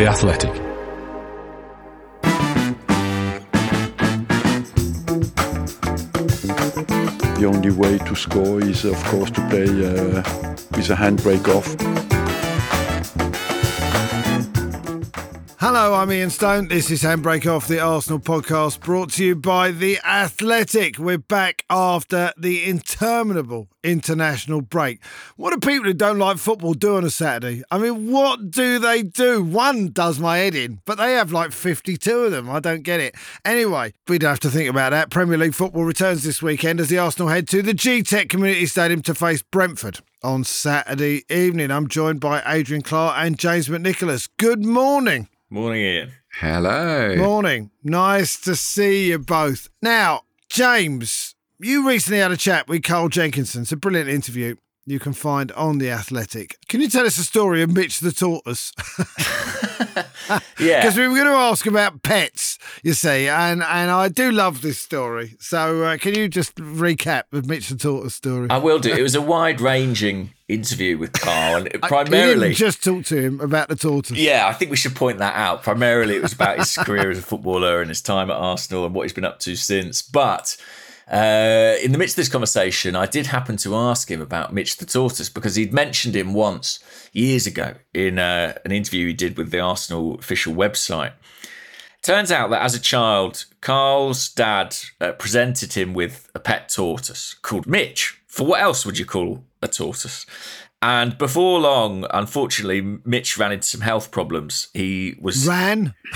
The Athletic. The only way to score is, of course, to play uh, with a handbrake off. Hello, I'm Ian Stone. This is Handbrake Off, the Arsenal podcast brought to you by The Athletic. We're back after the interminable international break. What do people who don't like football do on a Saturday? I mean, what do they do? One does my head in, but they have like 52 of them. I don't get it. Anyway, we don't have to think about that. Premier League football returns this weekend as the Arsenal head to the G-Tech Community Stadium to face Brentford on Saturday evening. I'm joined by Adrian Clarke and James McNicholas. Good morning. Morning, Ian. Hello. Morning. Nice to see you both. Now, James, you recently had a chat with Carl Jenkinson. It's a brilliant interview you can find on The Athletic. Can you tell us the story of Mitch the Tortoise? Yeah. Because we were going to ask about pets, you see, and, and I do love this story. So uh, can you just recap the Mitch the Tortoise story? I will do. It was a wide ranging interview with Carl, and primarily. just talk to him about the tortoise. yeah, I think we should point that out. Primarily, it was about his career as a footballer and his time at Arsenal and what he's been up to since. But uh, in the midst of this conversation, I did happen to ask him about Mitch the Tortoise because he'd mentioned him once years ago in uh, an interview he did with the Arsenal official website. Turns out that as a child, Carl's dad uh, presented him with a pet tortoise called Mitch. For what else would you call a tortoise? And before long, unfortunately, Mitch ran into some health problems. He was Ran,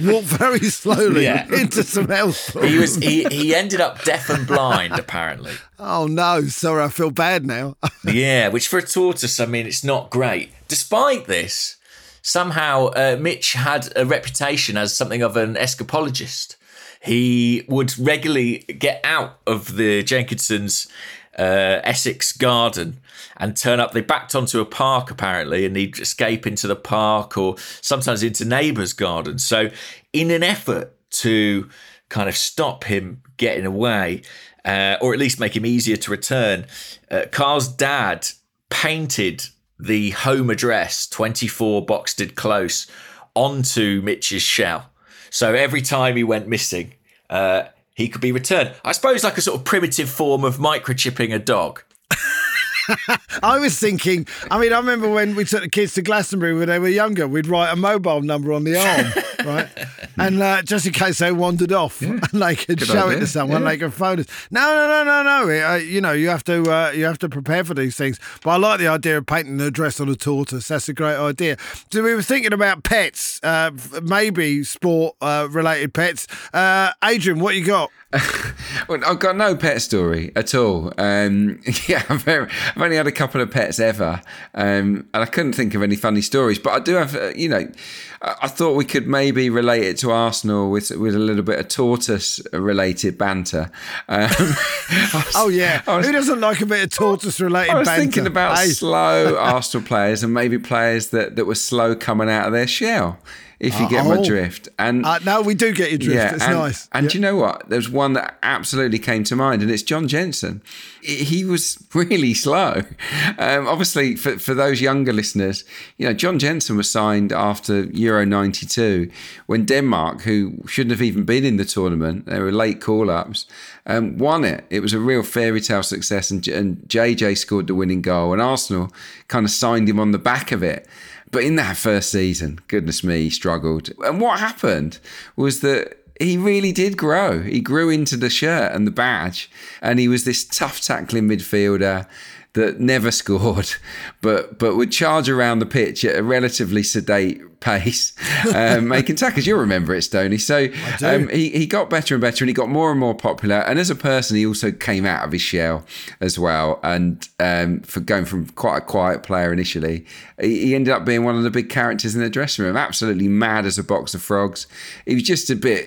walked very slowly Yeah. into some health. Problems. He was he, he ended up deaf and blind apparently. Oh no, sorry, I feel bad now. Yeah, which for a tortoise, I mean, it's not great. Despite this, somehow uh, Mitch had a reputation as something of an escapologist. He would regularly get out of the Jenkinsons' uh, Essex garden and turn up. They backed onto a park apparently, and he'd escape into the park or sometimes into neighbours' gardens. So, in an effort to kind of stop him getting away, uh, or at least make him easier to return, uh, Carl's dad painted the home address 24 Boxted Close onto Mitch's shell. So every time he went missing, uh, he could be returned. I suppose like a sort of primitive form of microchipping a dog. I was thinking, I mean, I remember when we took the kids to Glastonbury when they were younger, we'd write a mobile number on the arm, right? And uh, just in case they wandered off, and they could Good show it to someone, they could phone us. No, no, no, no, no. Uh, you know, you have to uh, you have to prepare for these things. But I like the idea of painting the address on a tortoise. That's a great idea. So we were thinking about pets, uh, maybe sport uh, related pets. Uh, Adrian, what you got? Well, I've got no pet story at all. Um, yeah, I've, very- I've only had a couple of pets ever, um, and I couldn't think of any funny stories. But I do have, uh, you know, I, I thought we could maybe relate it to Arsenal with with a little bit of tortoise related banter. Um, was- Oh yeah, was- who doesn't like a bit of tortoise related? I was banter? thinking about Hey. slow Arsenal players and maybe players that, that were slow coming out of their shell, if you get my Oh. drift. And Uh, no, we do get your drift. it's and, nice. And Yeah. do you know what? There's one that absolutely came to mind, and it's John Jensen. He he was really slow. Um, obviously, for, for those younger listeners, you know, John Jensen was signed after Euro 92 when Denmark, who shouldn't have even been in the tournament, they were late call ups, um, won it. It was a real fairy tale success, and, and JJ scored the winning goal, and Arsenal kind of signed him on the back of it. But in that first season, goodness me, he struggled. And what happened was that he really did grow. He grew into the shirt and the badge, and he was this tough tackling midfielder that never scored, but but would charge around the pitch at a relatively sedate pace, um, making tackles. You'll remember it, Stoney. So um, he, he got better and better, and he got more and more popular. And as a person, he also came out of his shell as well. And um, for going from quite a quiet player initially, he, he ended up being one of the big characters in the dressing room. Absolutely mad as a box of frogs. He was just a bit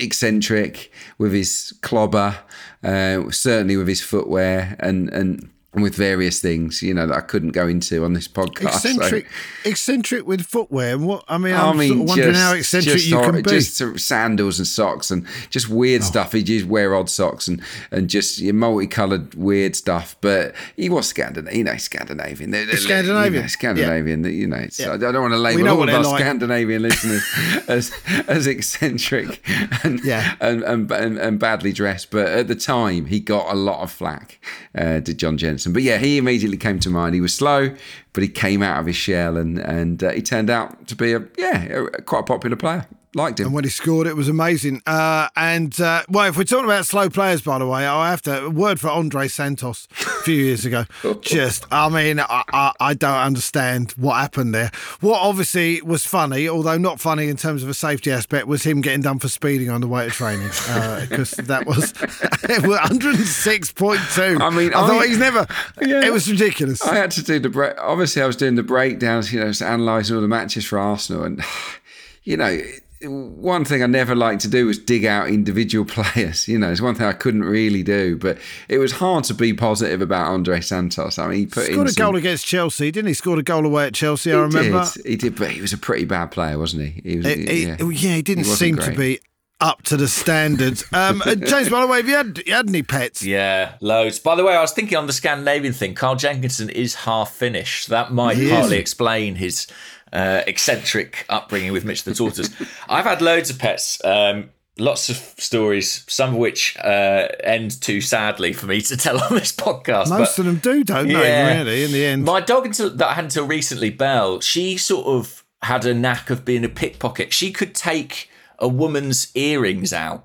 eccentric with his clobber, uh, certainly with his footwear, and and with various things, you know, that I couldn't go into on this podcast. Eccentric, so. eccentric with footwear. What I mean, I'm I mean, sort of wondering just, how eccentric you can be. Just sandals and socks and just weird oh. stuff. He just wear odd socks and and just your multicolored weird stuff. But he was Scandinavian, you know, Scandinavian. Scandinavian, you know, Scandinavian. Yeah. You know, yeah. I don't want to label all of our like. Scandinavian listeners as as eccentric and, yeah. and, and, and and badly dressed. But at the time, he got a lot of flack. Uh, did John Jensen but yeah, he immediately came to mind. He was slow, but he came out of his shell, and and uh, he turned out to be a yeah a, quite a popular player liked him. And when he scored, it was amazing. Uh, and uh, well, if we're talking about slow players, by the way, I have to word for Andre Santos a few years ago. Just, I mean, I, I, I, don't understand what happened there. What obviously was funny, although not funny in terms of a safety aspect, was him getting done for speeding on the way to training because uh, that was 106.2. I mean, I, I thought he's never. Yeah, it was ridiculous. I had to do the break. Obviously, I was doing the breakdowns, you know, analysing all the matches for Arsenal, and you know one thing I never liked to do was dig out individual players. You know, it's one thing I couldn't really do, but it was hard to be positive about Andre Santos. I mean, he put scored a some... goal against Chelsea, didn't he? Scored a goal away at Chelsea. He I remember did. he did, but he was a pretty bad player, wasn't he? He was. It, it, yeah. yeah. he didn't he seem great. to be up to the standards. Um, uh, James, by the way, have you had, you had any pets? Yeah, loads. By the way, I was thinking on the Scandinavian thing, Carl Jenkinson is half Finnish. That might he partly is. explain his uh, eccentric upbringing with Mitch the Tortoise. I've had loads of pets. Um, lots of stories, some of which uh, end too sadly for me to tell on this podcast. Most of them do, don't yeah. they? Really, in the end. My dog until, that I had until recently, Belle, she sort of had a knack of being a pickpocket. She could take a woman's earrings out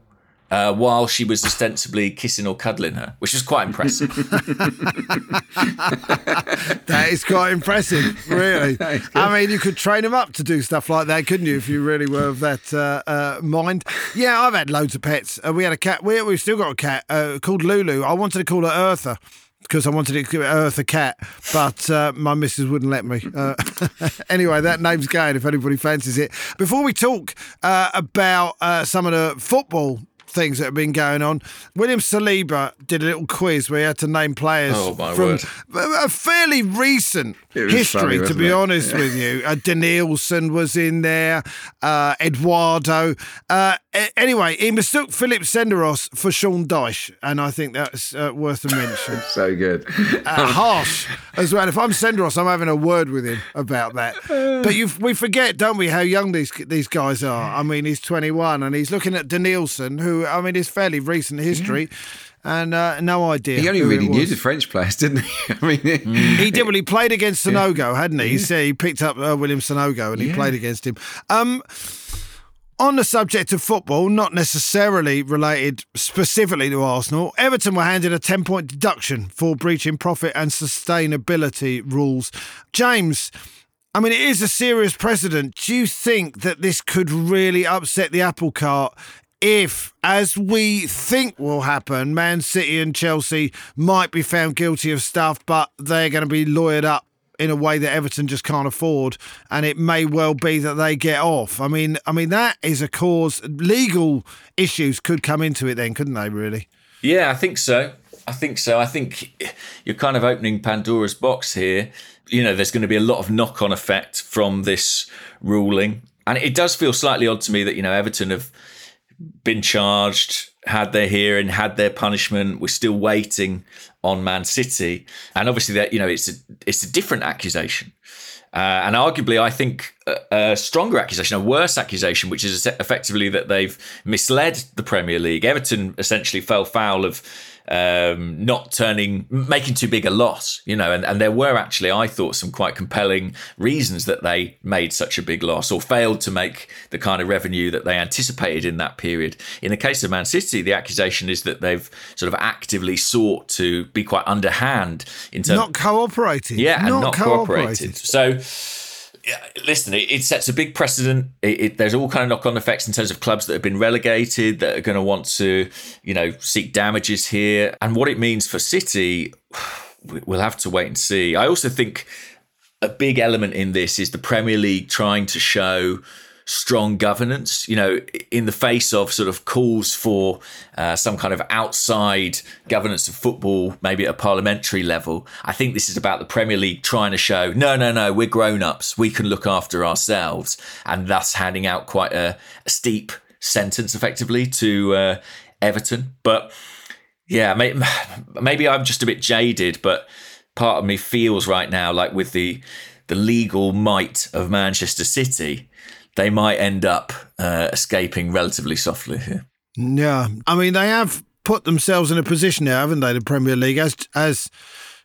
uh, while she was ostensibly kissing or cuddling her, which was quite impressive. that is quite impressive, really. I mean, you could train them up to do stuff like that, couldn't you, if you really were of that uh, uh, mind? Yeah, I've had loads of pets. Uh, we had a cat. We, we've still got a cat uh, called Lulu. I wanted to call her Eartha because I wanted to give Earth a cat, but uh, my missus wouldn't let me. Uh, anyway, that name's going if anybody fancies it. Before we talk uh, about uh, some of the football things that have been going on. William Saliba did a little quiz where he had to name players oh, from word. a fairly recent history, funny, to be it? honest yeah. with you. Uh, Denilson was in there, uh, Eduardo. Uh, anyway, he mistook Philip Senderos for Sean Dyche, and I think that's uh, worth a mention. so good. uh, harsh as well. If I'm Senderos, I'm having a word with him about that. But you, we forget, don't we, how young these these guys are. I mean, he's 21, and he's looking at Denilson, who, I mean, it's fairly recent history. Yeah and uh, no idea. He only really knew the French players, didn't he? I mean, mm. he did. Well, he played against Sanogo, yeah. hadn't he? Yeah. He, he picked up uh, William Sanogo and he yeah. played against him. Um, on the subject of football, not necessarily related specifically to Arsenal, Everton were handed a 10 point deduction for breaching profit and sustainability rules. James, I mean, it is a serious precedent. Do you think that this could really upset the apple cart if, as we think will happen, Man City and Chelsea might be found guilty of stuff, but they're going to be lawyered up in a way that Everton just can't afford, and it may well be that they get off. I mean, I mean that is a cause. Legal issues could come into it then, couldn't they? Really? Yeah, I think so. I think so. I think you're kind of opening Pandora's box here. You know, there's going to be a lot of knock-on effect from this ruling, and it does feel slightly odd to me that you know Everton have been charged, had their hearing, had their punishment. We're still waiting on Man City, and obviously that you know it's a it's a different accusation. Uh, and arguably, I think a, a, stronger accusation, a worse accusation, which is effectively that they've misled the Premier League. Everton essentially fell foul of um, not turning, making too big a loss, you know, and, and there were actually, I thought, some quite compelling reasons that they made such a big loss or failed to make the kind of revenue that they anticipated in that period. In the case of Man City, the accusation is that they've sort of actively sought to be quite underhand in terms, not cooperating, yeah, and not, not cooperated. cooperated. So listen, it, it, sets a big precedent. It, it, there's all kind of knock-on effects in terms of clubs that have been relegated that are going to want to, you know, seek damages here, and what it means for City. We'll have to wait and see. I also think a big element in this is the Premier League trying to show strong governance. You know, in the face of sort of calls for uh, some kind of outside governance of football, maybe at a parliamentary level, I think this is about the Premier League trying to show no, no, no, we're grown ups, we can look after ourselves, and thus handing out quite a, a steep sentence effectively to uh, Everton. But yeah, maybe I'm just a bit jaded, but part of me feels right now like with the the legal might of Manchester City, they might end up uh, escaping relatively softly here. Yeah, I mean they have put themselves in a position now, haven't they? The Premier League, as as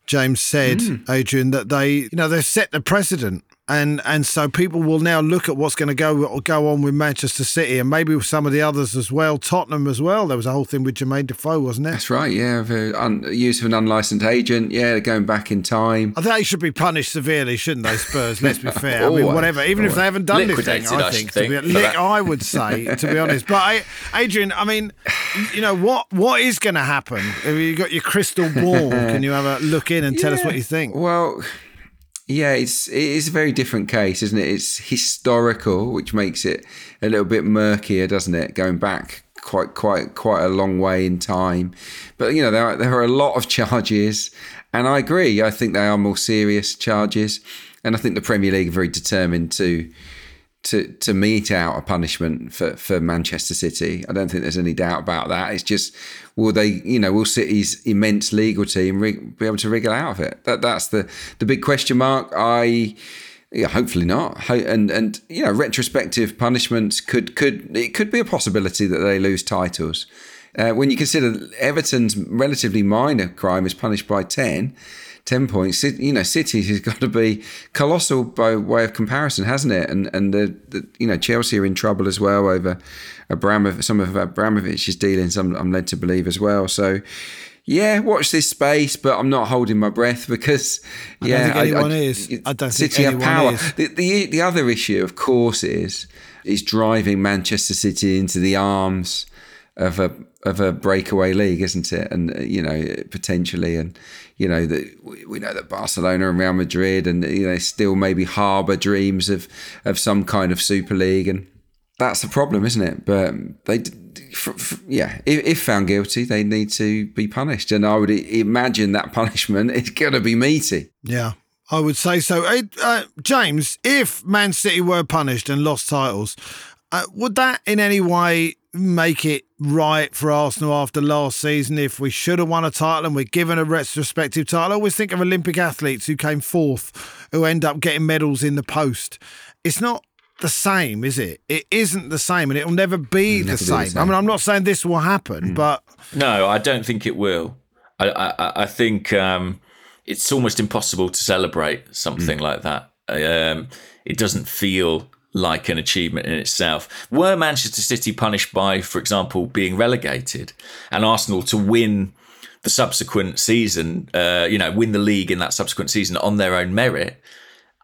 James said, mm. Adrian, that they you know they've set the precedent and and so people will now look at what's going to go go on with Manchester City and maybe with some of the others as well, Tottenham as well. There was a whole thing with Jermaine Defoe, wasn't it? That's right. Yeah, un- use of an unlicensed agent. Yeah, going back in time. I think they should be punished severely, shouldn't they? Spurs. Let's be fair. I mean, whatever. Even if they haven't done anything, I think. I, think, be, Lick, I would say, to be honest. But I, Adrian, I mean, you know what? What is going to happen? Have you got your crystal ball? Can you have a look in and tell us what you think? Well. Yeah, it's it is a very different case, isn't it? It's historical, which makes it a little bit murkier, doesn't it? Going back quite quite quite a long way in time, but you know there are, there are a lot of charges, and I agree. I think they are more serious charges, and I think the Premier League are very determined to to to mete out a punishment for for Manchester City. I don't think there's any doubt about that. It's just will they, you know, will City's immense legal team rig, be able to wriggle out of it? That that's the the big question mark. I. Yeah, hopefully not. And and you know, retrospective punishments could could it could be a possibility that they lose titles. Uh, when you consider Everton's relatively minor crime is punished by ten, 10 points. You know, City has got to be colossal by way of comparison, hasn't it? And and the, the you know Chelsea are in trouble as well over Abramovich, some of Abramovich's dealings. I'm, I'm led to believe as well. So. Yeah, watch this space, but I'm not holding my breath because yeah, I don't think anyone I, I, is. I don't City have power. The, the the other issue, of course, is is driving Manchester City into the arms of a of a breakaway league, isn't it? And uh, you know potentially, and you know that we know that Barcelona and Real Madrid, and you know still maybe harbour dreams of of some kind of Super League, and that's the problem, isn't it? But they, yeah, if, if found guilty, they need to be punished, and I would imagine that punishment is going to be meaty. Yeah. I would say so. Uh, James, if Man City were punished and lost titles, uh, would that in any way make it right for Arsenal after last season if we should have won a title and we're given a retrospective title. I always think of Olympic athletes who came fourth, who end up getting medals in the post. It's not the same, is it? It isn't the same, and it'll never be, never the, same. the, same. I mean, I'm not saying this will happen, mm. but no, I don't think it will. I I, I think um, it's almost impossible to celebrate something mm. like that. Um, it doesn't feel like an achievement in itself. Were Manchester City punished by, for example, being relegated and Arsenal to win the subsequent season, uh, you know, win the league in that subsequent season on their own merit,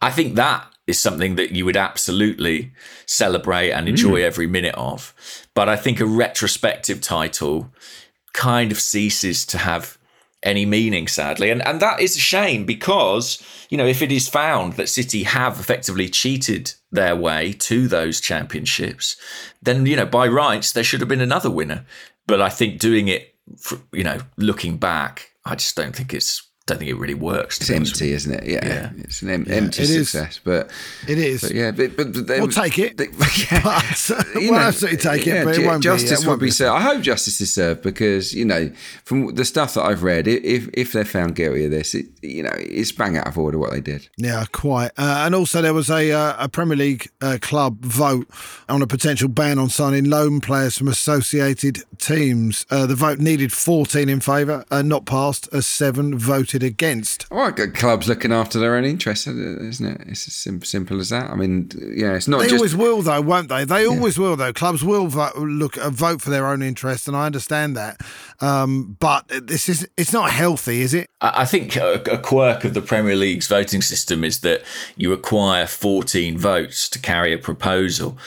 I think that is something that you would absolutely celebrate and enjoy mm. every minute of. But I think a retrospective title kind of ceases to have any meaning, sadly. And and that is a shame because, you know, if it is found that City have effectively cheated their way to those championships, then, you know, by rights, there should have been another winner. But I think doing it, for, you know, looking back, I just don't think it's don't think it really works. It's empty, isn't it? Yeah, yeah. it's an em- yeah, empty it success. Is. But it is. But yeah, but, but, but then, we'll take it. They, yeah, but, we'll know, absolutely take yeah, it. But it won't justice be, will be served. I hope justice is served because you know from the stuff that I've read, if if they're found guilty of this, it, you know it's bang out of order what they did. Yeah, quite. Uh, and also there was a uh, a Premier League uh, club vote on a potential ban on signing loan players from associated teams. Uh, the vote needed 14 in favour, uh, not passed, as seven voted against. Well, clubs looking after their own interests, isn't it? It's as simple as that. I mean, yeah, it's not. They just... always will, though, won't they? They always yeah. will, though. Clubs will vote, look uh, vote for their own interests, and I understand that. Um, but this is it's not healthy, is it? I think a, a quirk of the Premier League's voting system is that you require 14 votes to carry a proposal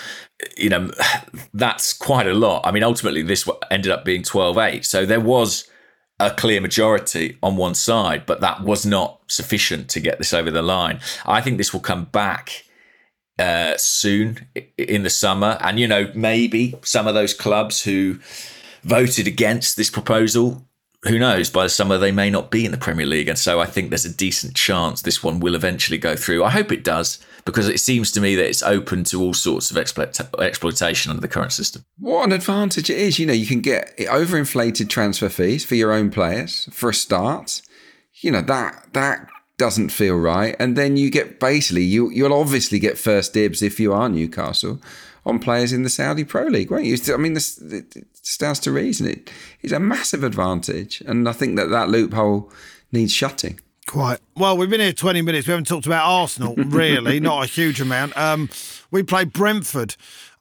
you know, that's quite a lot. I mean, ultimately, this ended up being 12 8. So there was a clear majority on one side, but that was not sufficient to get this over the line. I think this will come back uh, soon in the summer. And, you know, maybe some of those clubs who voted against this proposal who knows, by the summer they may not be in the Premier League. And so I think there's a decent chance this one will eventually go through. I hope it does, because it seems to me that it's open to all sorts of exploitation under the current system. What an advantage it is. You know, you can get overinflated transfer fees for your own players for a start. You know, that that doesn't feel right. And then you get basically you you'll obviously get first dibs if you are Newcastle on players in the Saudi Pro League, won't you? I mean, this it stands to reason. It is a massive advantage, and I think that that loophole needs shutting. Quite. Well, we've been here 20 minutes. We haven't talked about Arsenal, really, not a huge amount. Um, we played Brentford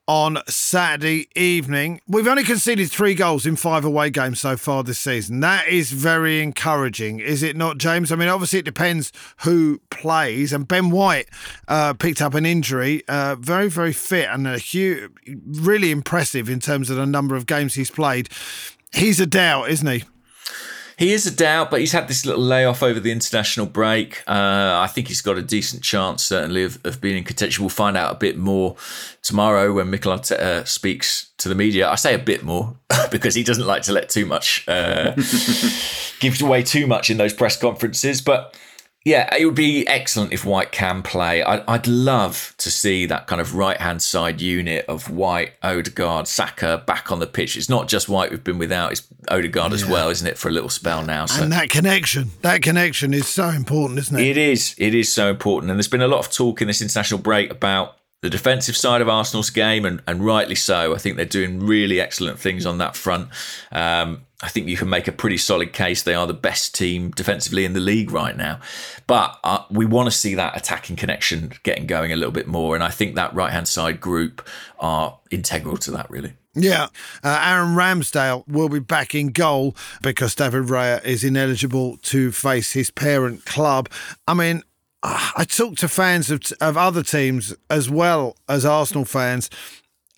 on Saturday evening. We've only conceded three goals in five away games so far this season. That is very encouraging, is it not, James? I mean, obviously it depends who plays, and Ben White uh, picked up an injury, uh, very, very fit and a huge, really impressive in terms of the number of games he's played. He's a doubt, isn't he? He is a doubt, but he's had this little layoff over the international break. Uh, I think he's got a decent chance, certainly, of, of being in contention. We'll find out a bit more tomorrow when Mikel Arteta speaks to the media. I say a bit more because he doesn't like to let too much, uh, give away too much in those press conferences. But yeah, it would be excellent if White can play. I'd, I'd love to see that kind of right hand side unit of White, Odegaard, Saka back on the pitch. It's not just White we've been without, it's Odegaard yeah. as well, isn't it, for a little spell now? So. And that connection, that connection is so important, isn't it? It is. It is so important. And there's been a lot of talk in this international break about the defensive side of Arsenal's game, and, and rightly so. I think they're doing really excellent things on that front. Um, I think you can make a pretty solid case they are the best team defensively in the league right now. But uh, we want to see that attacking connection getting going a little bit more. And I think that right hand side group are integral to that, really. Yeah, uh, Aaron Ramsdale will be back in goal because David Raya is ineligible to face his parent club. I mean, I talk to fans of, of other teams as well as Arsenal fans.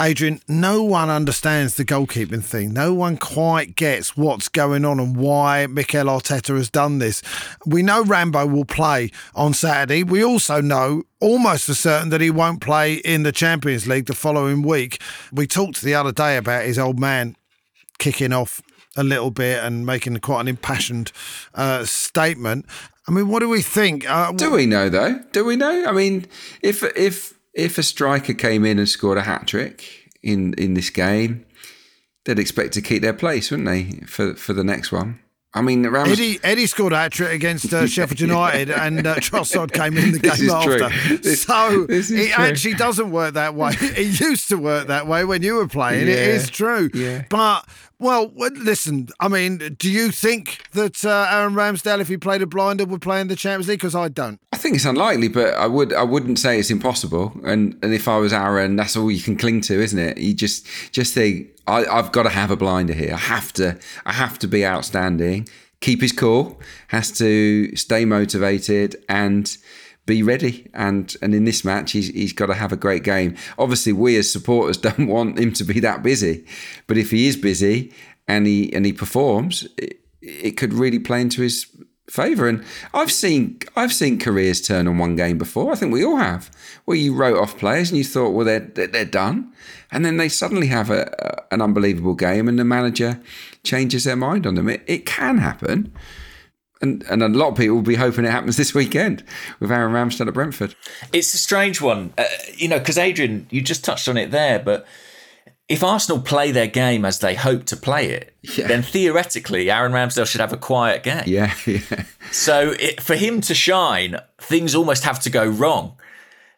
Adrian, no one understands the goalkeeping thing. No one quite gets what's going on and why Mikel Arteta has done this. We know Rambo will play on Saturday. We also know almost for certain that he won't play in the Champions League the following week. We talked the other day about his old man kicking off a little bit and making quite an impassioned uh, statement. I mean, what do we think? Uh, do we know though? Do we know? I mean, if if if a striker came in and scored a hat trick in in this game, they'd expect to keep their place, wouldn't they, for for the next one? I mean, Rams- Eddie Eddie scored a hat trick against uh, Sheffield United, and uh, Trossard came in the game after. This, so this it true. actually doesn't work that way. It used to work that way when you were playing. Yeah. It is true. Yeah. But well, listen. I mean, do you think that uh, Aaron Ramsdale, if he played a blinder, would play in the Champions League? Because I don't. I think it's unlikely, but I would. I wouldn't say it's impossible. And and if I was Aaron, that's all you can cling to, isn't it? You just just think I, I've got to have a blinder here. I have to. I have to be outstanding. Keep his cool. Has to stay motivated and be ready. And and in this match, he's he's got to have a great game. Obviously, we as supporters don't want him to be that busy, but if he is busy and he and he performs, it, it could really play into his favour. And I've seen I've seen careers turn on one game before. I think we all have, where you wrote off players and you thought, well, they're they're, done, and then they suddenly have a, a, an unbelievable game, and the manager changes their mind on them. It, it can happen. And, and a lot of people will be hoping it happens this weekend with Aaron Ramsdale at Brentford. It's a strange one, uh, you know, because Adrian, you just touched on it there, but if Arsenal play their game as they hope to play it, yeah. then theoretically Aaron Ramsdale should have a quiet game. Yeah, yeah. So it, for him to shine, things almost have to go wrong.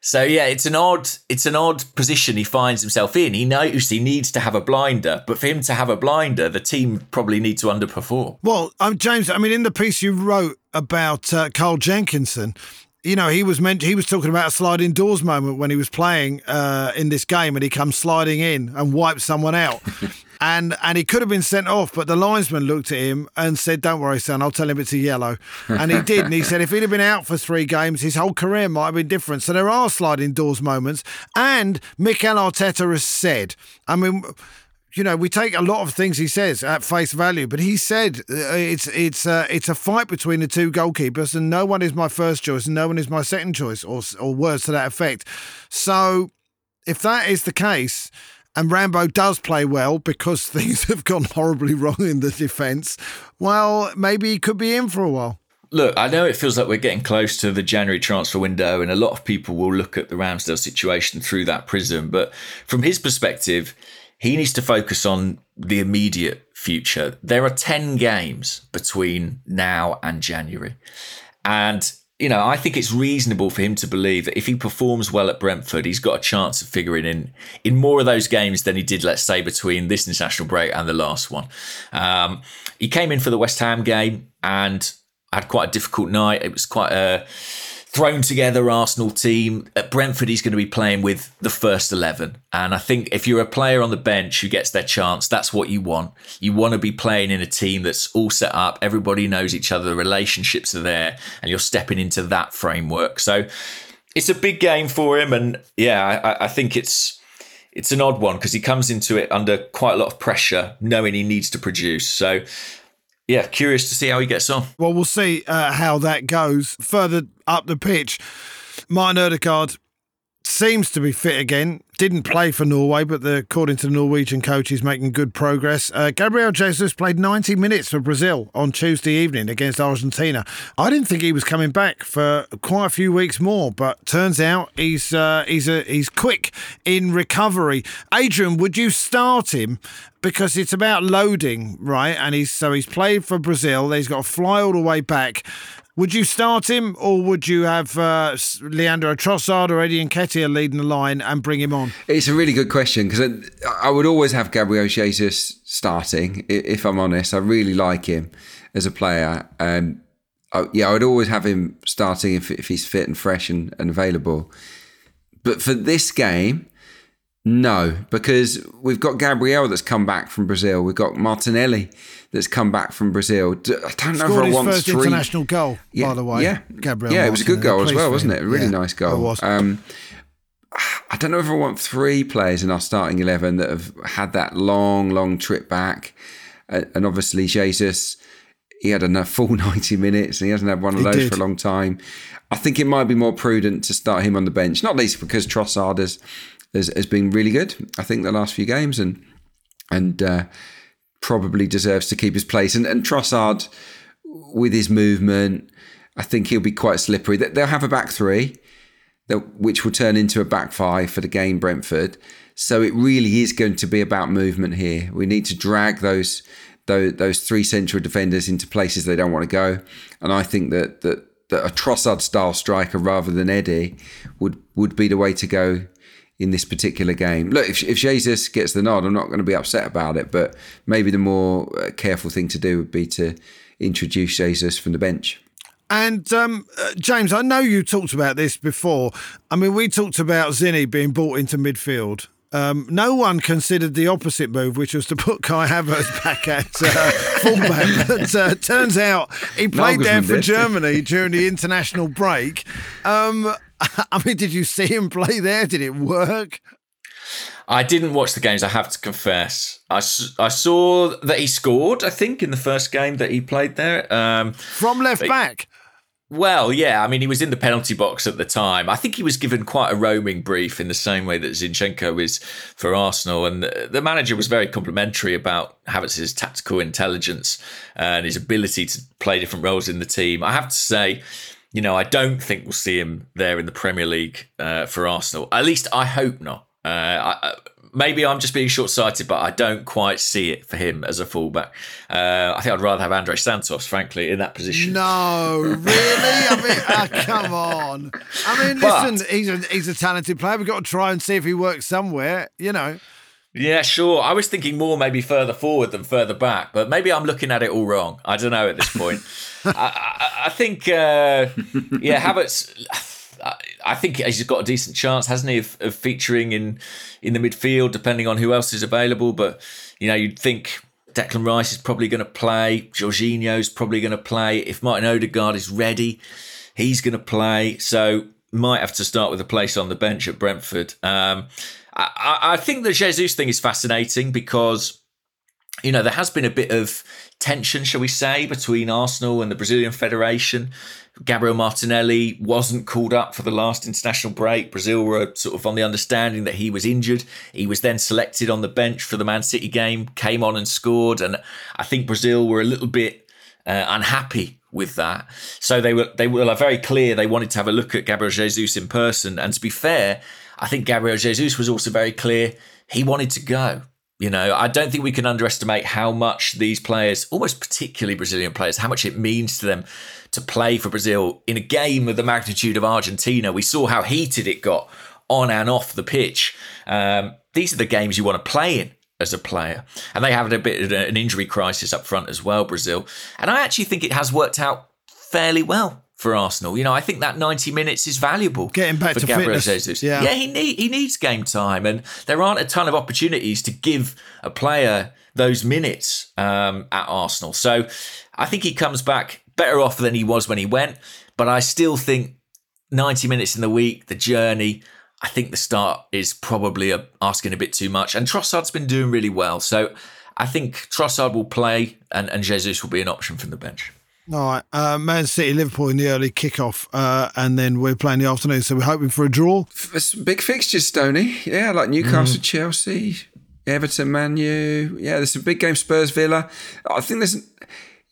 So yeah, it's an odd it's an odd position he finds himself in. He knows he needs to have a blinder, but for him to have a blinder, the team probably need to underperform. Well, um, James, I mean, in the piece you wrote about uh, Carl Jenkinson, you know, he was meant he was talking about a sliding doors moment when he was playing uh, in this game, and he comes sliding in and wipes someone out. and and he could have been sent off, but the linesman looked at him and said, "Don't worry, son. I'll tell him it's a yellow." And he did. And he said, if he'd have been out for three games, his whole career might have been different. So there are sliding doors moments. And Mikel Arteta has said, I mean you know, we take a lot of things he says at face value, but he said uh, it's it's uh, it's a fight between the two goalkeepers, and no one is my first choice, and no one is my second choice, or or words to that effect. So, if that is the case, and Rambo does play well because things have gone horribly wrong in the defence, well, maybe he could be in for a while. Look, I know it feels like we're getting close to the January transfer window, and a lot of people will look at the Ramsdale situation through that prism. But from his perspective, he needs to focus on the immediate future. There are 10 games between now and January. And, you know, I think it's reasonable for him to believe that if he performs well at Brentford, he's got a chance of figuring in in more of those games than he did, let's say, between this international break and the last one. Um, he came in for the West Ham game and had quite a difficult night. It was quite a thrown together Arsenal team. At Brentford, he's going to be playing with the first 11. And I think if you're a player on the bench who gets their chance, that's what you want. You want to be playing in a team that's all set up, everybody knows each other, the relationships are there, and you're stepping into that framework. So it's a big game for him. And yeah, I, I think it's. It's an odd one because he comes into it under quite a lot of pressure, knowing he needs to produce. So yeah, curious to see how he gets on. Well, we'll see uh, how that goes further up the pitch. Martin Odegaard seems to be fit again. Didn't play for Norway, but the, according to the Norwegian coach, he's making good progress. Uh, Gabriel Jesus played 90 minutes for Brazil on Tuesday evening against Argentina. I didn't think he was coming back for quite a few weeks more, but turns out he's uh, he's a, he's quick in recovery. Adrian, would you start him? Because it's about loading, right? And he's so he's played for Brazil. He's got to fly all the way back. Would you start him, or would you have uh, Leandro Trossard or Eddie Nketiah leading the line and bring him on? It's a really good question because I, I would always have Gabriel Jesus starting. If I'm honest, I really like him as a player. Um, I, yeah, I would always have him starting if, if he's fit and fresh and, and available. But for this game, no, because we've got Gabriel that's come back from Brazil. We've got Martinelli that's come back from Brazil. I don't know Scored if I want first three. international goal, yeah, by the way. Yeah, Gabriel. Yeah, it was a good goal as well, wasn't it? A really Yeah, nice goal. It was. Um, I don't know if I want three players in our starting eleven that have had that long, long trip back, uh, and obviously Jesus. He had a full 90 minutes and he hasn't had one of He those did. for a long time. I think it might be more prudent to start him on the bench, not least because Trossard has, has, has been really good, I think, the last few games and and uh, probably deserves to keep his place. And, and Trossard, with his movement, I think he'll be quite slippery. They- They'll have a back three, that- which will turn into a back five for the game Brentford. So it really is going to be about movement here. We need to drag those those, those three central defenders into places they don't want to go. And I think that that, that a Trossard style striker rather than Eddie would would be the way to go in this particular game. Look, if, if Jesus gets the nod, I'm not going to be upset about it. But maybe the more uh, careful thing to do would be to introduce Jesus from the bench. And um, uh, James, I know you talked about this before. I mean, we talked about Zinni being brought into midfield. Um, no one considered the opposite move, which was to put Kai Havertz back at uh, fullback. But uh, turns out he played there for did. Germany during the international break. Um, I mean, did you see him play there? Did it work? I didn't watch the games, I have to confess. I, I saw that he scored, I think, in the first game that he played there. Um, From left back. well, yeah, I mean, he was in the penalty box at the time. I think he was given quite a roaming brief in the same way that Zinchenko is for Arsenal. And the the manager was very complimentary about Havertz's tactical intelligence and his ability to play different roles in the team. I have to say, you know, I don't think we'll see him there in the Premier League uh, for Arsenal. At least I hope not. Uh, I, I- maybe I'm just being short sighted, but I don't quite see it for him as a fullback. Uh, I think I'd rather have Andre Santos, frankly, in that position. No, really? I mean, ah, come on. I mean, But- listen, he's a he's a talented player. We've got to try and see if he works somewhere. You know. Yeah, sure. I was thinking more maybe further forward than further back, but maybe I'm looking at it all wrong. I don't know at this point. I, I, I think, uh, yeah, Havertz. I- think he's got a decent chance, hasn't he, of, of featuring in in the midfield, depending on who else is available. But you know, you'd think Declan Rice is probably going to play. Jorginho's probably going to play. If Martin Odegaard is ready, he's going to play. So might have to start with a place on the bench at Brentford. Um, I, I think the Jesus thing is fascinating because you know, there has been a bit of tension, shall we say, between Arsenal and the Brazilian Federation. Gabriel Martinelli wasn't called up for the last international break. Brazil were sort of on the understanding that he was injured. He was then selected on the bench for the Man City game, came on and scored. And I think Brazil were a little bit uh, unhappy with that. So they were they were very clear they wanted to have a look at Gabriel Jesus in person. And to be fair, I think Gabriel Jesus was also very clear he wanted to go. You know, I don't think we can underestimate how much these players, almost particularly Brazilian players, how much it means to them to play for Brazil in a game of the magnitude of Argentina. We saw how heated it got on and off the pitch. Um, these are the games you want to play in as a player. And they have a bit of an injury crisis up front as well, Brazil. And I actually think it has worked out fairly well for Arsenal. You know, I think that 90 minutes is valuable. Getting back for to Gabriel fitness. Jesus. Yeah. yeah, he need, he needs game time, and there aren't a ton of opportunities to give a player those minutes um, at Arsenal. So I think he comes back better off than he was when he went. But I still think 90 minutes in the week, the journey. I think the start is probably a, asking a bit too much. And Trossard's been doing really well. So I think Trossard will play and, and Jesus will be an option from the bench. All right, uh, Man City, Liverpool in the early kickoff, uh, and then we're playing the afternoon. So we're hoping for a draw. It's big fixtures, Stoney. Yeah, like Newcastle, Chelsea, Everton, Man U. Yeah, there's some big games. Spurs, Villa. I think there's,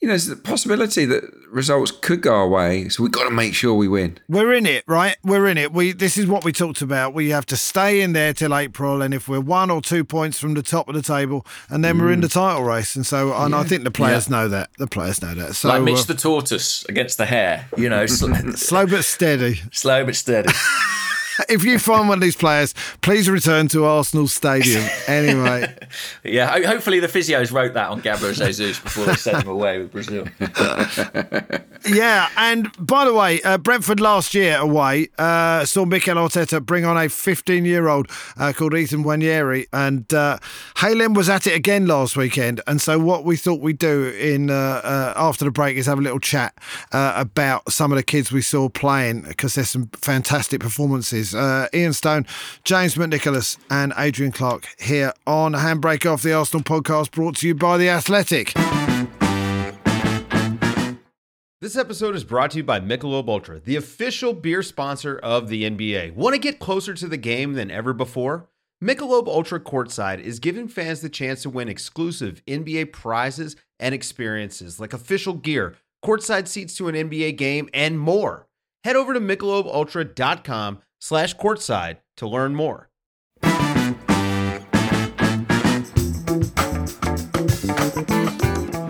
you know, there's the possibility that results could go our way. So we've got to make sure we win. We're in it, right? We're in it. We this is what we talked about. We have to stay in there till April, and if we're one or two points from the top of the table, and then we're in the title race. And so, and I think the players know that. The players know that. So like Mitch uh, the tortoise against the hare, you know, sl- slow but steady. slow but steady. if you find one of these players, please return to Arsenal Stadium. Anyway, Yeah, hopefully the physios wrote that on Gabriel Jesus before they sent him away with Brazil. yeah. And by the way, uh, Brentford last year away uh, saw Mikel Arteta bring on a 15-year-old uh, called Ethan Nwaneri, and uh, Hale End was at it again last weekend. And so what we thought we'd do in uh, uh, after the break is have a little chat uh, about some of the kids we saw playing because there's some fantastic performances. Uh, Ian Stone, James McNicholas, and Adrian Clarke here on Handbrake Off the Arsenal podcast, brought to you by the Athletic. This episode is brought to you by Michelob Ultra, the official beer sponsor of the NBA. Want to get closer to the game than ever before? Michelob Ultra Courtside is giving fans the chance to win exclusive NBA prizes and experiences like official gear, courtside seats to an NBA game, and more. Head over to michelobultra.com slash courtside to learn more.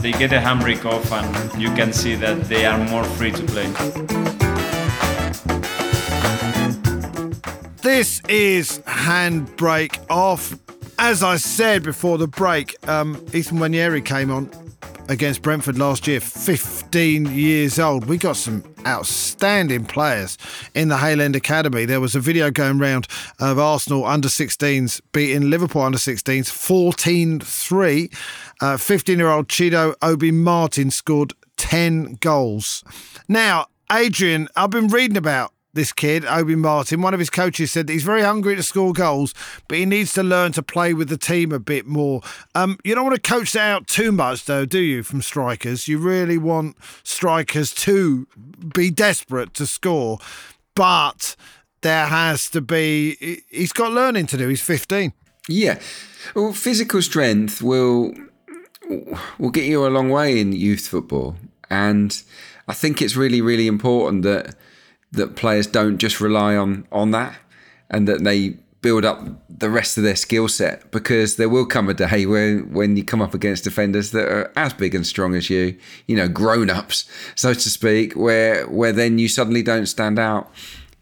they get a handbrake off and you can see that they are more free to play. This is Handbrake Off. As I said before the break, um, Ethan Nwaneri came on against Brentford last year, 15 years old. We got some outstanding players in the Hale End Academy. There was a video going round of Arsenal under 16s beating Liverpool under 16s 14 3. Uh, 15 year old Chido Obi Martin scored 10 goals. Now, Adrian, I've been reading about this kid, Obi Martin. One of his coaches said that he's very hungry to score goals, but he needs to learn to play with the team a bit more. Um, you don't want to coach that out too much, though, do you, from strikers? You really want strikers to be desperate to score, but there has to be, he's got learning to do. He's 15. Yeah. Well, physical strength will will get you a long way in youth football, and I think it's really, really important that that players don't just rely on on that, and that they build up the rest of their skill set because there will come a day where when you come up against defenders that are as big and strong as you, you know, grown ups, so to speak, where where then you suddenly don't stand out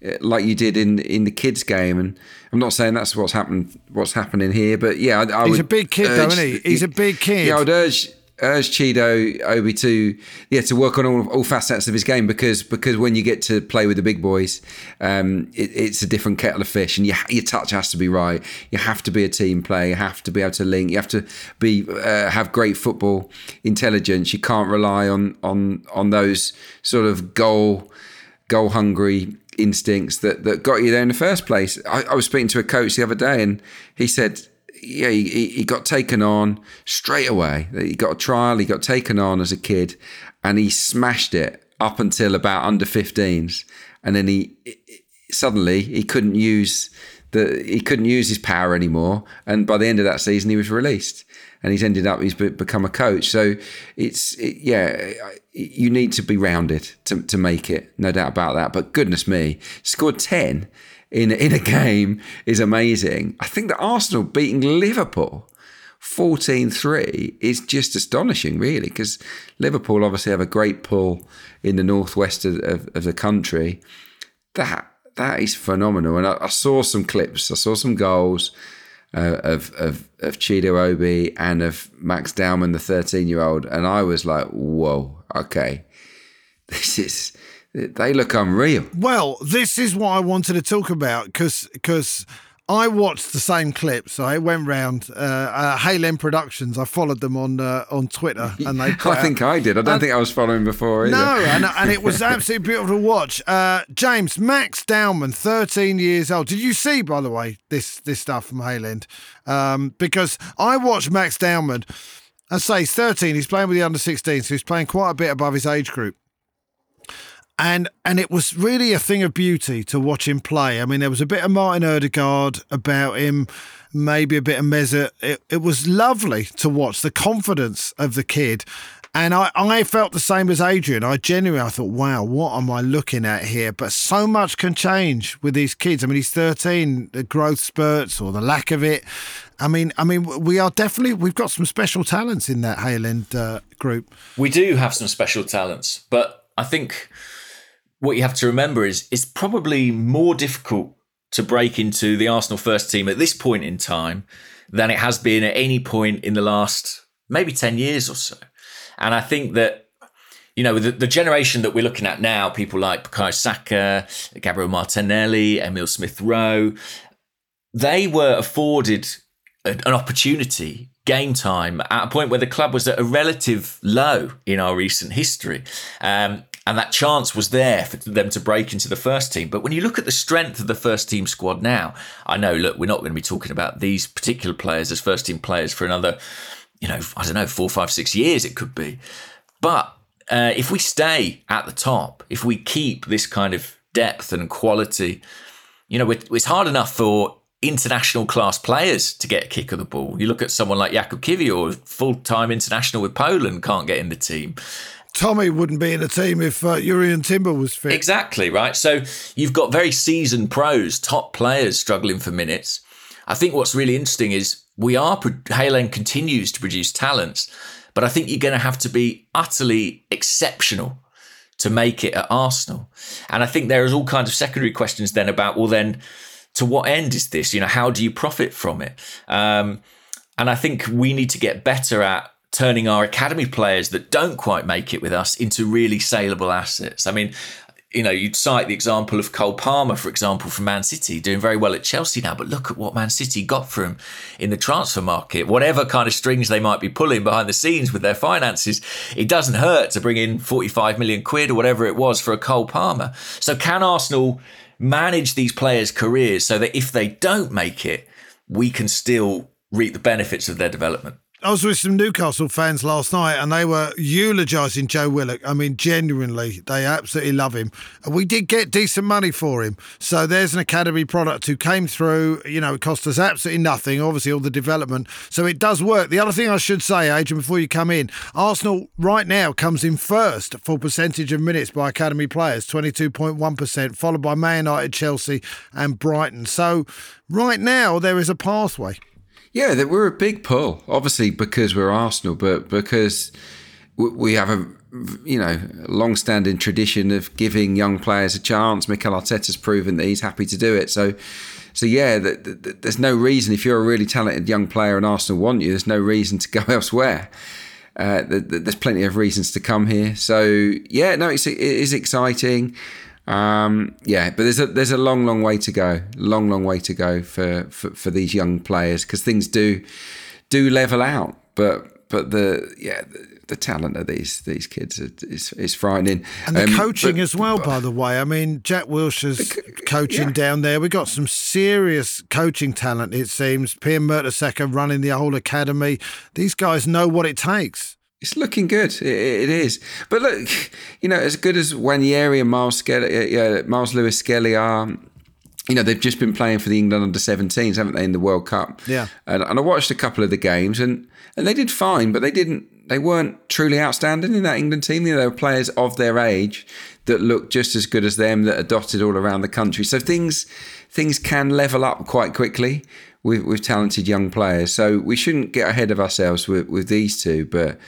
eh, like you did in in the kids game and I'm not saying that's what's happened what's happening here but yeah I, I He's would a big kid, though, isn't he? He's a big kid. yeah I'd urge urge Chido Obi to yeah to work on all, all facets of his game because because when you get to play with the big boys um it, it's a different kettle of fish and your, your touch has to be right. You have to be a team player. You have to be able to link. You have to be uh, have great football intelligence. You can't rely on on on those sort of goal goal hungry instincts that, that got you there in the first place. I, I was speaking to a coach the other day, and he said, yeah, he, he got taken on straight away. He got a trial, he got taken on as a kid, and he smashed it up until about under 15s, and then he suddenly he couldn't use the he couldn't use his power anymore, and by the end of that season, he was released and he's ended up he's become a coach. So it's it, yeah, you need to be rounded to to make it, no doubt about that. But goodness me, scored ten in in a game is amazing. I think that Arsenal beating Liverpool. 14-3 is just astonishing really because liverpool obviously have a great pull in the northwest of, of, of the country that that is phenomenal and I, I saw some clips i saw some goals uh, of of of Obi and of Max Dowman, the thirteen year old, and I was like, "Whoa, okay, this is." They look unreal. Well, this is what I wanted to talk about because because I watched the same clips. I went round uh, uh, Hale End Productions. I followed them on uh, on Twitter, and they. I think I did. I don't and, think I was following before either. No, and, and it was absolutely beautiful to watch. Uh, James Max Dowman, thirteen years old. Did you see, by the way, this this stuff from Hale End? Um, because I watched Max Dowman. I say he's thirteen. He's playing with the under 16, so he's playing quite a bit above his age group and and it was really a thing of beauty to watch him play. I mean, there was a bit of Martin Ødegaard about him, maybe a bit of Mesut. It, it was lovely to watch the confidence of the kid. And I, I felt the same as Adrian. I genuinely I thought, wow, what am I looking at here? But so much can change with these kids. I mean, he's 13, the growth spurts or the lack of it. I mean, I mean, we are definitely we've got some special talents in that Hale End uh, group. We do have some special talents, but I think what you have to remember is it's probably more difficult to break into the Arsenal first team at this point in time than it has been at any point in the last maybe 10 years or so. And I think that you know, the, the, generation that we're looking at now, people like Bukayo Saka, Gabriel Martinelli, Emil Smith Rowe, they were afforded an opportunity, game time, at a point where the club was at a relative low in our recent history. Um, and that chance was there for them to break into the first team. But when you look at the strength of the first team squad now, I know, look, we're not going to be talking about these particular players as first team players for another, you know, I don't know, four, five, six years it could be. But uh, if we stay at the top, if we keep this kind of depth and quality, you know, it's hard enough for international class players to get a kick of the ball. You look at someone like Jakub Kiwior, full time international with Poland, can't get in the team. Tommy wouldn't be in the team if uh, Jurrien Timber was fit. Exactly, right? So you've got very seasoned pros, top players struggling for minutes. I think what's really interesting is we are, Hale End continues to produce talents, but I think you're going to have to be utterly exceptional to make it at Arsenal. And I think there is all kinds of secondary questions then about, well, then to what end is this? You know, how do you profit from it? Um, and I think we need to get better at turning our academy players that don't quite make it with us into really saleable assets. I mean, you know, you'd cite the example of Cole Palmer, for example, from Man City, doing very well at Chelsea now. But look at what Man City got for him in the transfer market. Whatever kind of strings they might be pulling behind the scenes with their finances, it doesn't hurt to bring in 45 million quid or whatever it was for a Cole Palmer. So, can Arsenal manage these players' careers so that if they don't make it, we can still reap the benefits of their development? I was with some Newcastle fans last night and they were eulogising Joe Willock. I mean, genuinely, they absolutely love him. And we did get decent money for him. So there's an Academy product who came through. You know, it cost us absolutely nothing, obviously, all the development. So it does work. The other thing I should say, Adrian, before you come in, Arsenal right now comes in first for percentage of minutes by Academy players, 22.1%, followed by Man United, Chelsea, and Brighton. So right now, there is a pathway. Yeah, that we're a big pull, obviously because we're Arsenal, but because we have a you know long-standing tradition of giving young players a chance. Mikel Arteta's proven that he's happy to do it. So, so yeah, the, there's no reason if you're a really talented young player and Arsenal want you, there's no reason to go elsewhere. Uh, there's plenty of reasons to come here. So yeah, no, it's, it is exciting. Um, yeah, but there's a there's a long, long way to go. Long, long way to go for for, for these young players because things do do level out. But but the yeah the, the talent of these these kids is is frightening. And the Um, coaching but- as well, by the way. I mean, Jack Wilshere's coaching yeah. down there. We've got some serious coaching talent, it seems. Per Mertesacker running the whole academy. These guys know what it takes. It's looking good. It, it is. But look, you know, as good as Nwaneri and Myles Skelly, yeah, Myles Lewis Skelly are, you know, they've just been playing for the England under 17s, haven't they, in the World Cup? Yeah. And, and I watched a couple of the games, and and they did fine, but they didn't. They weren't truly outstanding in that England team. You know, they were players of their age that looked just as good as them that are dotted all around the country. So things things can level up quite quickly with, with talented young players. So we shouldn't get ahead of ourselves with, with these two, but.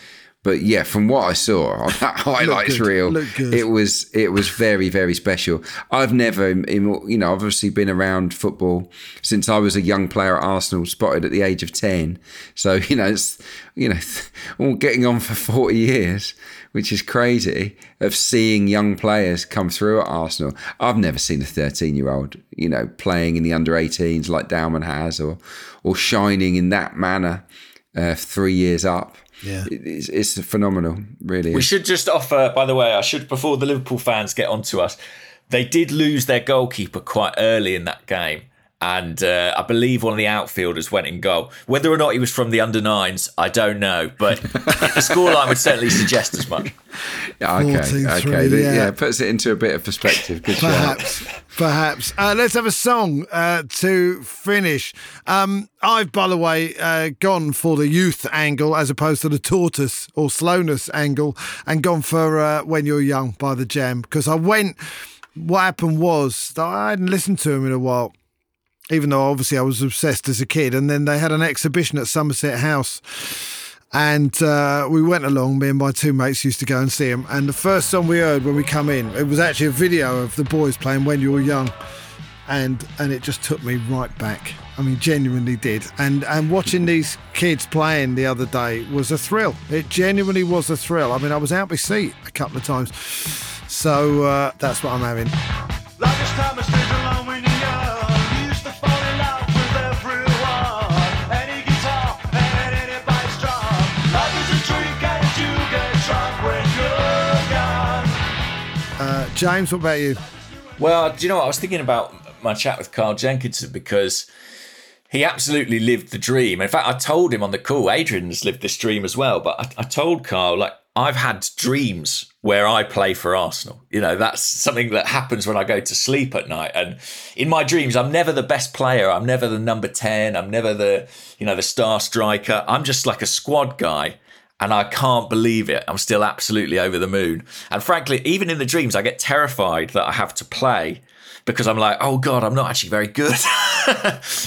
But yeah, from what I saw on that highlights good, reel, it was it was very very special. I've never, you know, obviously been around football since I was a young player at Arsenal, spotted at the age of ten. So you know, it's you know, all getting on for forty years, which is crazy. Of seeing young players come through at Arsenal, I've never seen a thirteen-year-old, you know, playing in the under 18s like Dowman has, or or shining in that manner, uh, three years up. Yeah. It- it's, it's phenomenal, really. We should just offer, by the way, I should, before the Liverpool fans get onto us, they did lose their goalkeeper quite early in that game. And uh, I believe one of the outfielders went in goal. Whether or not he was from the under nines, I don't know. But the scoreline would certainly suggest as much. Yeah, okay, 14-3, okay. The- yeah. yeah. it puts it into a bit of perspective. Good shout. Perhaps, perhaps. Uh, let's have a song uh, to finish. Um, I've, by the way, uh, gone for the youth angle as opposed to the tortoise or slowness angle, and gone for uh, "When You're Young" by the Jam because I went. What happened was that I hadn't listened to him in a while, even though obviously I was obsessed as a kid. And then they had an exhibition at Somerset House. And uh, we went along. Me and my two mates used to go and see him. And the first song we heard when we come in, it was actually a video of the boys playing "When You Were Young," and and it just took me right back. I mean, genuinely did. And and watching these kids playing the other day was a thrill. It genuinely was a thrill. I mean, I was out my seat a couple of times. So uh, that's what I'm having. James, what about you? Well, do you know what? I was thinking about my chat with Carl Jenkinson because he absolutely lived the dream. In fact, I told him on the call, Adrian's lived this dream as well. But I, I told Carl, like, I've had dreams where I play for Arsenal. You know, that's something that happens when I go to sleep at night. And in my dreams, I'm never the best player. I'm never the number 10. I'm never the, you know, the star striker. I'm just like a squad guy. And I can't believe it. I'm still absolutely over the moon. And frankly, even in the dreams, I get terrified that I have to play because I'm like, oh God, I'm not actually very good.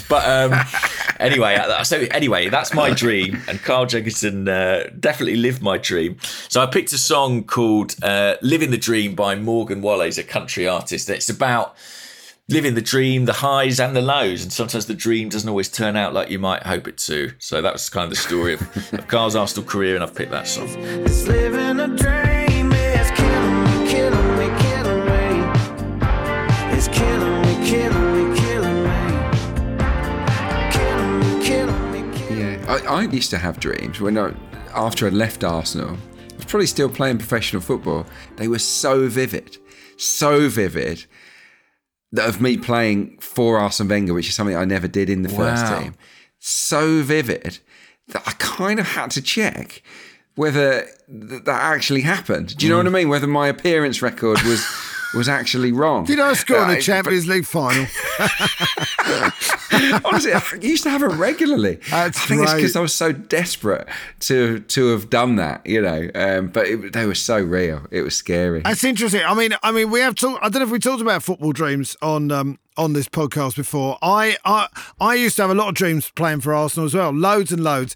but um, anyway, uh, so anyway, that's my dream. And Carl Jenkinson uh, definitely lived my dream. So I picked a song called uh, Living the Dream by Morgan Wallen. A country artist. It's about living the dream, the highs and the lows. And sometimes the dream doesn't always turn out like you might hope it to. So that was kind of the story of, of Carl's Arsenal career. And I've picked that song. It's living a dream. It's killing me, killing me, killing me. It's killing me, killing me, killing me. Killing me, killing me, killing me. Yeah, I, I used to have dreams when I, after I left Arsenal, I was probably still playing professional football. They were so vivid, so vivid that of me playing for Arsene Wenger, which is something I never did in the first team. So vivid that I kind of had to check whether th- that actually happened. Do you know mm. what I mean? Whether my appearance record was was actually wrong. Did I score in Uh, the Champions League final? Honestly, I used to have them regularly. That's I think it's because I was so desperate to to have done that, you know. Um, but it, they were so real; it was scary. That's interesting. I mean, I mean, we have talked. I don't know if we talked about football dreams on um, on this podcast before. I, I I used to have a lot of dreams playing for Arsenal as well, loads and loads.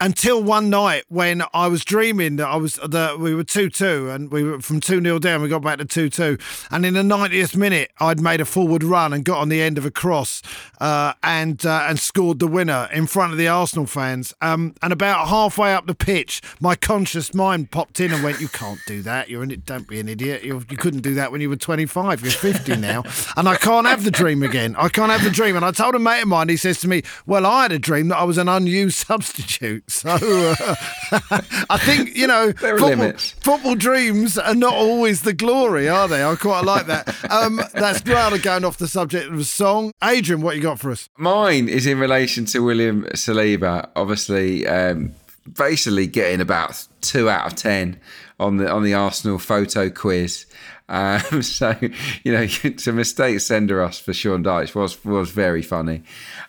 Until one night when I was dreaming that I was that we were two two and we were from two 0 down. We got back to two two, and in the ninetieth minute, I'd made a forward run and got on the end of a cross uh, and uh, and scored the winner in front of the Arsenal fans. Um, and about halfway up the pitch, my conscious mind popped in and went, "You can't do that. You're an it. don't be an idiot. You're, you couldn't do that when you were 25. You're 50 now, and I can't have the dream again. I can't have the dream." And I told a mate of mine. He says to me, "Well, I had a dream that I was an unused substitute." So uh, I think you know There football, limits. football dreams are not always the glory, are they? I quite like that. Um, that's rather going off the subject of the song. Adrian, what you got for us? Mine is in relation to William Saliba. Obviously, um, basically getting about two out of ten on the on the Arsenal photo quiz. Um, so you know, to mistake Senderos for Sean Dyche was was very funny.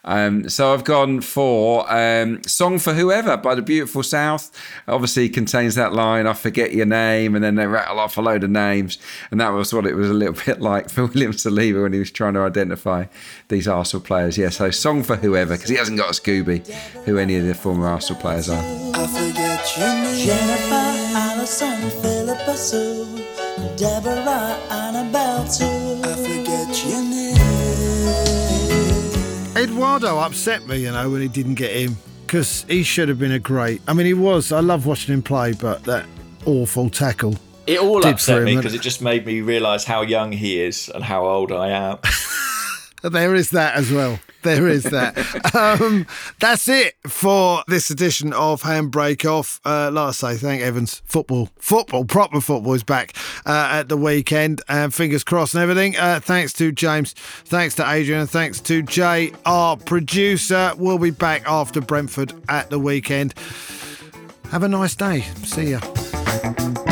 Um, so I've gone for um, "Song for Whoever" by the Beautiful South. Obviously, contains that line "I forget your name," and then they rattle off a load of names, and that was what it was a little bit like for William Saliba when he was trying to identify these Arsenal players. Yeah, so "Song for Whoever" because he hasn't got a Scooby, who any of the former Arsenal players are. I forget your name. Jennifer, Allison, Philippa Sue, Deborah, Annabelle too. I forget your name. Eduardo upset me, you know, when he didn't get him because he should have been a great. I mean, he was. I love watching him play, but that awful tackle. It all Did upset for me because it just made me realise how young he is and how old I am. There is that as well. There is that. um, that's it for this edition of Handbrake Off. Uh, like I say, thank Evans. Football, football, proper football is back uh, at the weekend. And fingers crossed and everything. Uh, thanks to James. Thanks to Adrian. And thanks to Jay, our producer. We'll be back after Brentford at the weekend. Have a nice day. See ya.